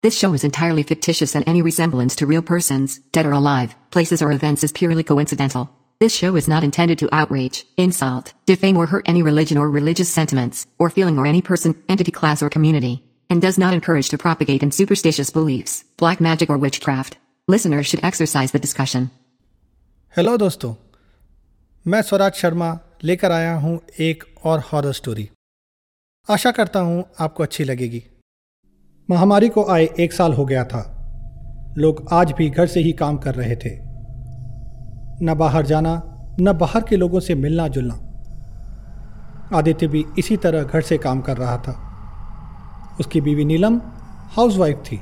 This show is entirely fictitious and any resemblance to real persons, dead or alive, places or events is purely coincidental. This show is not intended to outrage, insult, defame or hurt any religion or religious sentiments, or feeling or any person, entity class or community, and does not encourage to propagate in superstitious beliefs, black magic or witchcraft. Listeners should exercise the discussion. Hello दोस्तों मैं स्वराज शर्मा लेकर आया हूं एक और horror story आशा करता हूं आपको अच्छी लगेगी महामारी को आए एक साल हो गया था। लोग आज भी घर से ही काम कर रहे थे। न बाहर जाना, न बाहर के लोगों से मिलना जुलना। आदित्य भी इसी तरह घर से काम कर रहा था। उसकी बीवी नीलम हाउसवाइफ थी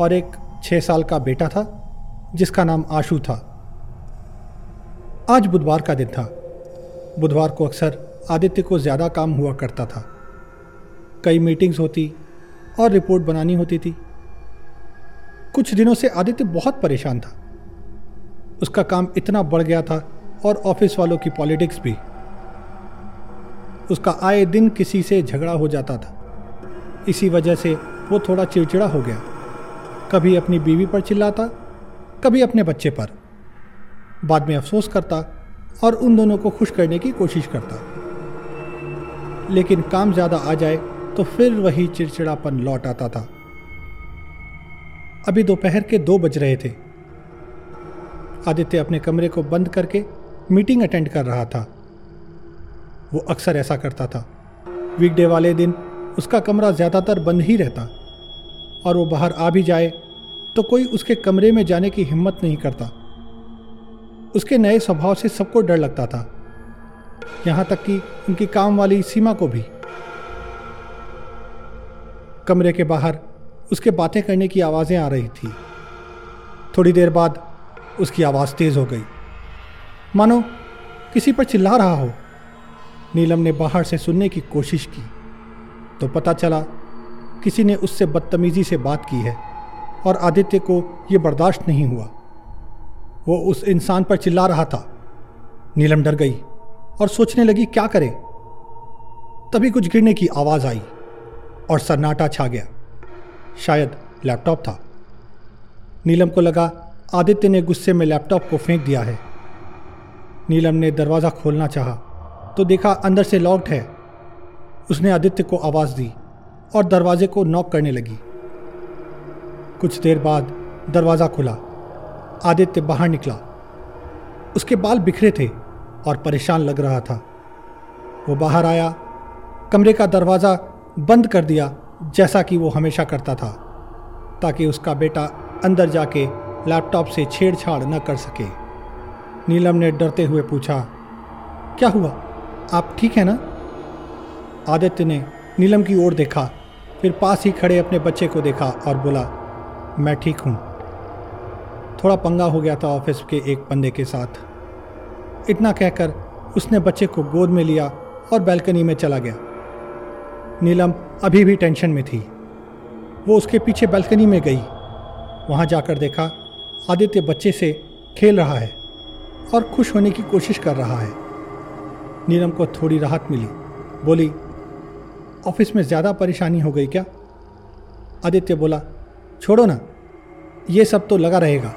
और एक छः साल का बेटा था, जिसका नाम आशु था। आज बुधवार का दिन था। बुधवार को अक्सर आदित्य को ज़्यादा काम हुआ करता था। कई मीटिंग्स होती और रिपोर्ट बनानी होती थी। कुछ दिनों से आदित्य बहुत परेशान था। उसका काम इतना बढ़ गया था और ऑफ़िस वालों की पॉलिटिक्स भी। उसका आए दिन किसी से झगड़ा हो जाता था। इसी वजह से वो थोड़ा चिड़चिड़ा हो गया। कभी अपनी बीवी पर चिल्लाता, कभी अपने बच्चे पर। बाद में अफसोस करता और उन दोनों को खुश करने की कोशिश करता। लेकिन काम ज़्यादा आ जाए तो फिर वही चिड़चिड़ापन लौट आता था। अभी दोपहर के दो बज रहे थे। आदित्य अपने कमरे को बंद करके मीटिंग अटेंड कर रहा था। वो अक्सर ऐसा करता था। वीकडे वाले दिन उसका कमरा ज़्यादातर बंद ही रहता और वो बाहर आ भी जाए तो कोई उसके कमरे में जाने की हिम्मत नहीं करता। उसके नए स्वभाव से सबको डर लगता था। यहाँ तक कि उनकी काम वाली सीमा को भी। कमरे के बाहर उसके बातें करने की आवाज़ें आ रही थी। थोड़ी देर बाद उसकी आवाज़ तेज़ हो गई। मानो, किसी पर चिल्ला रहा हो। नीलम ने बाहर से सुनने की कोशिश की तो पता चला किसी ने उससे बदतमीज़ी से बात की है और आदित्य को यह बर्दाश्त नहीं हुआ। वो उस इंसान पर चिल्ला रहा था। नीलम डर गई और सोचने लगी, क्या करे? तभी कुछ गिरने की आवाज़ आई। और सन्नाटा छा गया। शायद लैपटॉप था। नीलम को लगा, आदित्य ने गुस्से में लैपटॉप को फेंक दिया है। नीलम ने दरवाज़ा खोलना चाहा तो देखा अंदर से लॉक्ड है। उसने आदित्य को आवाज़ दी और दरवाजे को नॉक करने लगी। कुछ देर बाद दरवाज़ा खुला। आदित्य बाहर निकला। उसके बाल बिखरे थे और परेशान लग रहा था। वो बाहर आया। कमरे का दरवाज़ा बंद कर दिया जैसा कि वो हमेशा करता था, ताकि उसका बेटा अंदर जाके लैपटॉप से छेड़छाड़ न कर सके। नीलम ने डरते हुए पूछा, क्या हुआ? आप ठीक है ना? आदित्य ने नीलम की ओर देखा, फिर पास ही खड़े अपने बच्चे को देखा और बोला, मैं ठीक हूँ। थोड़ा पंगा हो गया था ऑफ़िस के एक बंदे के साथ। इतना कहकर उसने बच्चे को गोद में लिया और बैल्कनी में चला गया। नीलम अभी भी टेंशन में थी। वो उसके पीछे बालकनी में गई। वहाँ जाकर देखा, आदित्य बच्चे से खेल रहा है और खुश होने की कोशिश कर रहा है। नीलम को थोड़ी राहत मिली। बोली, ऑफ़िस में ज़्यादा परेशानी हो गई क्या? आदित्य बोला, छोड़ो ना, ये सब तो लगा रहेगा।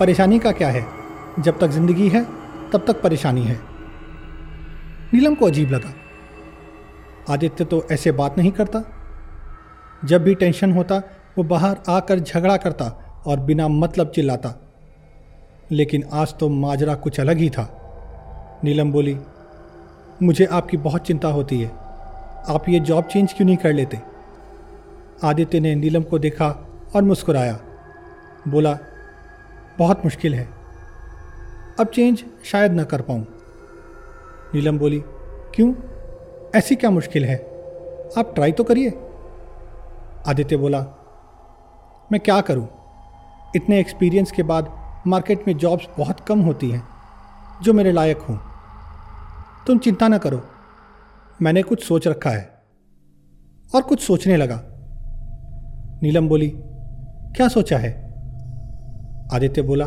परेशानी का क्या है? जब तक ज़िंदगी है, तब तक परेशानी है। नीलम को अजीब लगा। आदित्य तो ऐसे बात नहीं करता। जब भी टेंशन होता, वो बाहर आकर झगड़ा करता और बिना मतलब चिल्लाता। लेकिन आज तो माजरा कुछ अलग ही था। नीलम बोली, मुझे आपकी बहुत चिंता होती है। आप ये जॉब चेंज क्यों नहीं कर लेते? आदित्य ने नीलम को देखा और मुस्कुराया। बोला, बहुत मुश्किल है। अब चेंज शायद न कर पाऊँ। नीलम बोली, क्यों? ऐसी क्या मुश्किल है? आप ट्राई तो करिए। आदित्य बोला, मैं क्या करूँ? इतने एक्सपीरियंस के बाद मार्केट में जॉब्स बहुत कम होती हैं, जो मेरे लायक हों। तुम चिंता ना करो, मैंने कुछ सोच रखा है और कुछ सोचने लगा। नीलम बोली, क्या सोचा है? आदित्य बोला,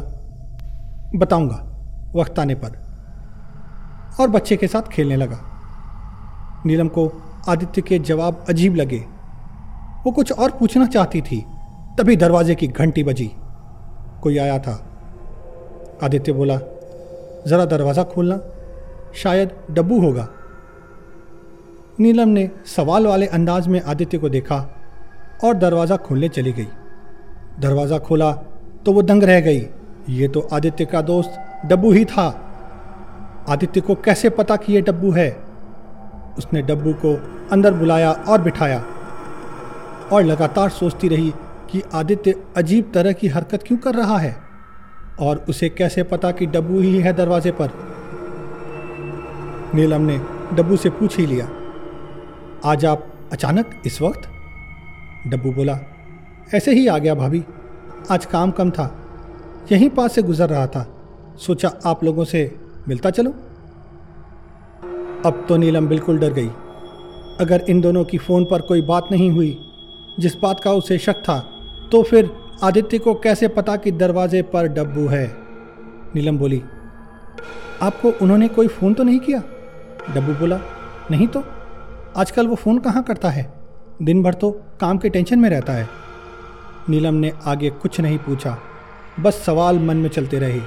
बताऊँगा, वक्त आने पर, और बच्चे के साथ खेलने लगा। नीलम को आदित्य के जवाब अजीब लगे। वो कुछ और पूछना चाहती थी, तभी दरवाजे की घंटी बजी। कोई आया था? आदित्य बोला, ज़रा दरवाज़ा खोलना, शायद डब्बू होगा। नीलम ने सवाल वाले अंदाज में आदित्य को देखा और दरवाज़ा खोलने चली गई। दरवाज़ा खोला तो वो दंग रह गई। ये तो आदित्य का दोस्त डब्बू ही था। आदित्य को कैसे पता कि ये डब्बू है? उसने डब्बू को अंदर बुलाया और बिठाया। और लगातार सोचती रही कि आदित्य अजीब तरह की हरकत क्यों कर रहा है और उसे कैसे पता कि डब्बू ही है दरवाजे पर। नीलम ने डब्बू से पूछ ही लिया, आज आप अचानक इस वक्त? डब्बू बोला, ऐसे ही आ गया भाभी, आज काम कम था, यहीं पास से गुजर रहा था, सोचा आप लोगों से मिलता चलो? अब तो नीलम बिल्कुल डर गई। अगर इन दोनों की फ़ोन पर कोई बात नहीं हुई, जिस बात का उसे शक था तो फिर आदित्य को कैसे पता कि दरवाजे पर डब्बू है? नीलम बोली, आपको उन्होंने कोई फ़ोन तो नहीं किया? डब्बू बोला, नहीं तो। आजकल वो फ़ोन कहाँ करता है? दिन भर तो काम के टेंशन में रहता है। नीलम ने आगे कुछ नहीं पूछा, बस सवाल मन में चलते रहे।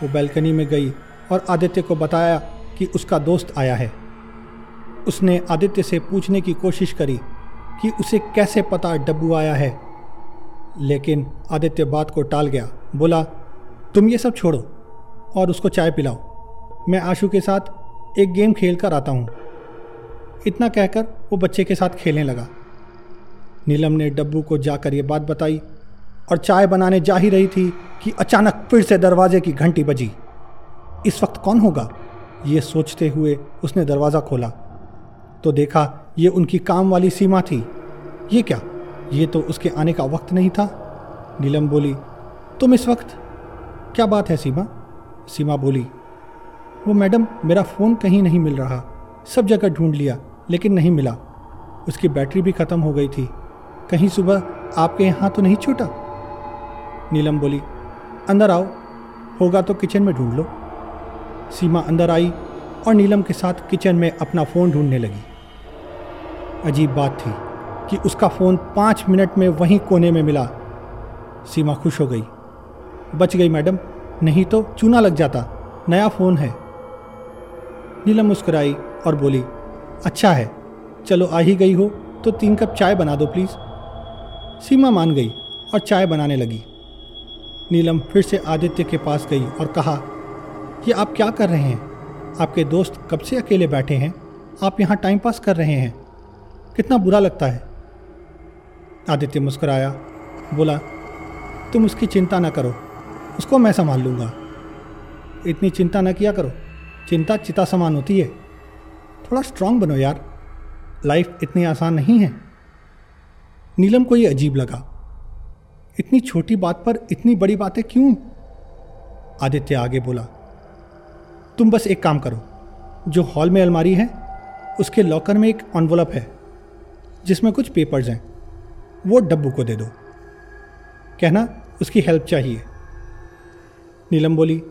वो बैल्कनी में गई और आदित्य को बताया कि उसका दोस्त आया है। उसने आदित्य से पूछने की कोशिश करी कि उसे कैसे पता डब्बू आया है। लेकिन आदित्य बात को टाल गया, बोला, तुम ये सब छोड़ो और उसको चाय पिलाओ। मैं आशु के साथ एक गेम खेल कर आता हूँ। इतना कहकर वो बच्चे के साथ खेलने लगा। नीलम ने डब्बू को जाकर ये बात बताई और चाय बनाने जा ही रही थी कि अचानक फिर से दरवाजे की घंटी बजी। इस वक्त कौन होगा? ये सोचते हुए उसने दरवाज़ा खोला। तो देखा, ये उनकी काम वाली सीमा थी। ये क्या? ये तो उसके आने का वक्त नहीं था? नीलम बोली, तुम इस वक्त? क्या बात है सीमा? सीमा बोली, वो मैडम, मेरा फ़ोन कहीं नहीं मिल रहा। सब जगह ढूंढ लिया, लेकिन नहीं मिला। उसकी बैटरी भी ख़त्म हो गई थी। कहीं सुबह आपके यहाँ तो नहीं छूटा? नीलम बोली, अंदर आओ। होगा तो किचन में ढूंढ लो। सीमा अंदर आई और नीलम के साथ किचन में अपना फ़ोन ढूँढने लगी। अजीब बात थी कि उसका फ़ोन पाँच मिनट में वहीं कोने में मिला। सीमा खुश हो गई। बच गई मैडम, नहीं तो चूना लग जाता। नया फ़ोन है। नीलम मुस्कराई और बोली अच्छा है। चलो आ ही गई हो तो तीन कप चाय बना दो प्लीज़। सीमा मान गई और चाय बनाने लगी। नीलम फिर से आदित्य के पास गई और कहा ये आप क्या कर रहे हैं? आपके दोस्त कब से अकेले बैठे हैं? आप यहाँ टाइम पास कर रहे हैं। कितना बुरा लगता है। आदित्य मुस्कराया। बोला, तुम उसकी चिंता ना करो। उसको मैं संभाल लूँगा। इतनी चिंता ना किया करो। चिंता चिता समान होती है। थोड़ा स्ट्रांग बनो यार। लाइफ इतनी आसान नहीं है। नीलम को ये अजीब लगा। इतनी छोटी बात पर इतनी बड़ी बातें क्यों? आदित्य आगे बोला तुम बस एक काम करो। जो हॉल में अलमारी है, उसके लॉकर में एक ऑनवलप है, जिसमें कुछ पेपर्स हैं। वो डब्बू को दे दो। कहना, उसकी हेल्प चाहिए। नीलम बोली,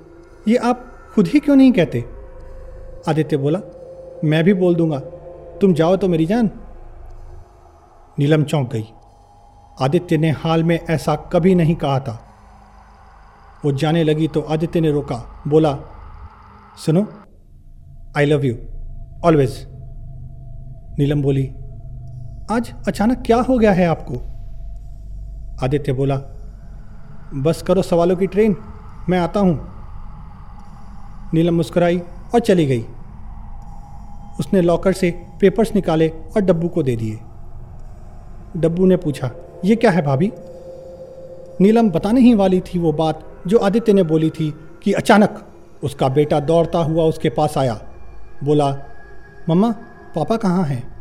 ये आप खुद ही क्यों नहीं कहते? आदित्य बोला, मैं भी बोल दूँगा। तुम जाओ तो मेरी जान। नीलम चौंक गई। आदित्य ने हाल में ऐसा कभी नहीं कहा था। वो जाने लगी तो आदित्य ने रोका, बोला सुनो I love you always Neelam बोली, आज अचानक क्या हो गया है आपको? आदित्य बोला, बस करो सवालों की ट्रेन, मैं आता हूँ. नीलम मुस्कुराई और चली गई। उसने लॉकर से पेपर्स निकाले और डब्बू को दे दिए। डब्बू ने पूछा, ये क्या है भाभी? नीलम बताने ही वाली थी वो बात जो आदित्य ने बोली थी कि अचानक उसका बेटा दौड़ता हुआ उसके पास आया। बोला, मम्मा, पापा कहाँ हैं?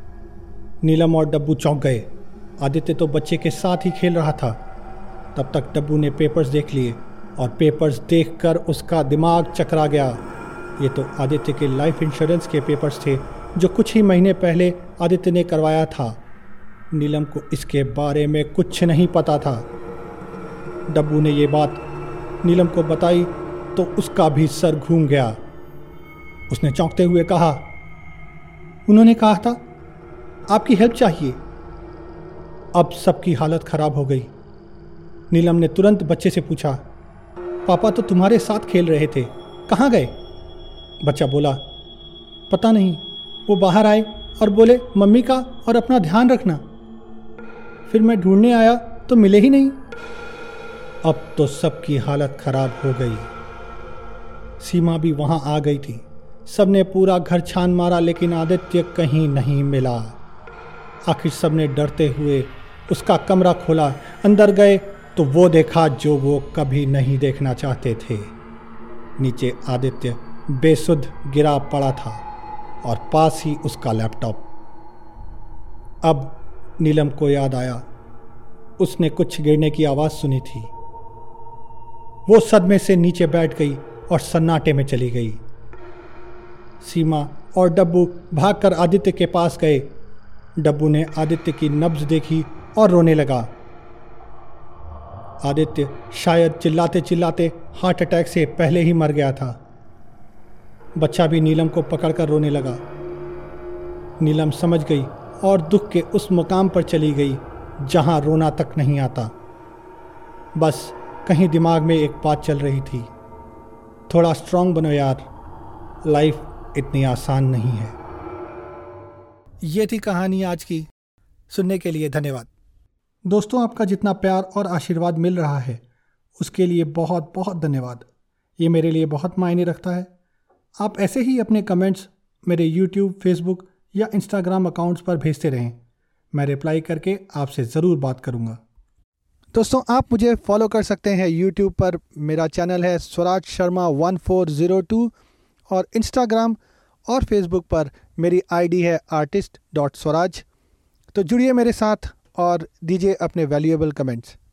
नीलम और डब्बू चौंक गए। आदित्य तो बच्चे के साथ ही खेल रहा था। तब तक डब्बू ने पेपर्स देख लिए और पेपर्स देखकर उसका दिमाग चकरा गया। ये तो आदित्य के लाइफ इंश्योरेंस के पेपर्स थे, जो कुछ ही महीने पहले आदित्य ने करवाया था। नीलम को इसके बारे में कुछ नहीं पता था। डब्बू ने ये बात नीलम को बताई तो उसका भी सर घूम गया। उसने चौंकते हुए कहा, उन्होंने कहा था, आपकी हेल्प चाहिए। अब सबकी हालत खराब हो गई। नीलम ने तुरंत बच्चे से पूछा, पापा तो तुम्हारे साथ खेल रहे थे, कहाँ गए? बच्चा बोला, पता नहीं, वो बाहर आए और बोले, मम्मी का और अपना ध्यान रखना। फिर मैं ढूँढने आया तो मिले ही नहीं। अब तो सबकी हालत खराब हो गई। सीमा भी वहाँ आ गई थी। सबने पूरा घर छान मारा, लेकिन आदित्य कहीं नहीं मिला। आखिर सबने डरते हुए उसका कमरा खोला। अंदर गए तो वो देखा जो वो कभी नहीं देखना चाहते थे। नीचे आदित्य बेसुध गिरा पड़ा था और पास ही उसका लैपटॉप। अब नीलम को याद आया। उसने कुछ गिरने की आवाज़ सुनी थी। वो सदमे से नीचे बैठ गई। और सन्नाटे में चली गई। सीमा और डब्बू भागकर आदित्य के पास गए। डब्बू ने आदित्य की नब्ज देखी और रोने लगा। आदित्य शायद चिल्लाते चिल्लाते हार्ट अटैक से पहले ही मर गया था। बच्चा भी नीलम को पकड़कर रोने लगा। नीलम समझ गई और दुख के उस मुकाम पर चली गई, जहाँ रोना तक नहीं आता। बस कहीं दिमाग में एक बात चल रही थी। थोड़ा स्ट्रांग बनो यार। लाइफ इतनी आसान नहीं है। ये थी कहानी आज की। सुनने के लिए धन्यवाद। दोस्तों, आपका जितना प्यार और आशीर्वाद मिल रहा है, उसके लिए बहुत बहुत धन्यवाद। ये मेरे लिए बहुत मायने रखता है। आप ऐसे ही अपने कमेंट्स मेरे यूट्यूब फेसबुक या इंस्टाग्राम अकाउंट्स पर भेजते रहें। मैं रिप्लाई करके आपसे ज़रूर बात करूँगा। दोस्तों, आप मुझे फॉलो कर सकते हैं यूट्यूब पर। मेरा चैनल है Swaraj Sharma one four zero two और इंस्टाग्राम और फेसबुक पर मेरी आईडी है आर्टिस्ट डॉट स्वराज। तो जुड़िए मेरे साथ और दीजिए अपने वैल्यूएबल कमेंट्स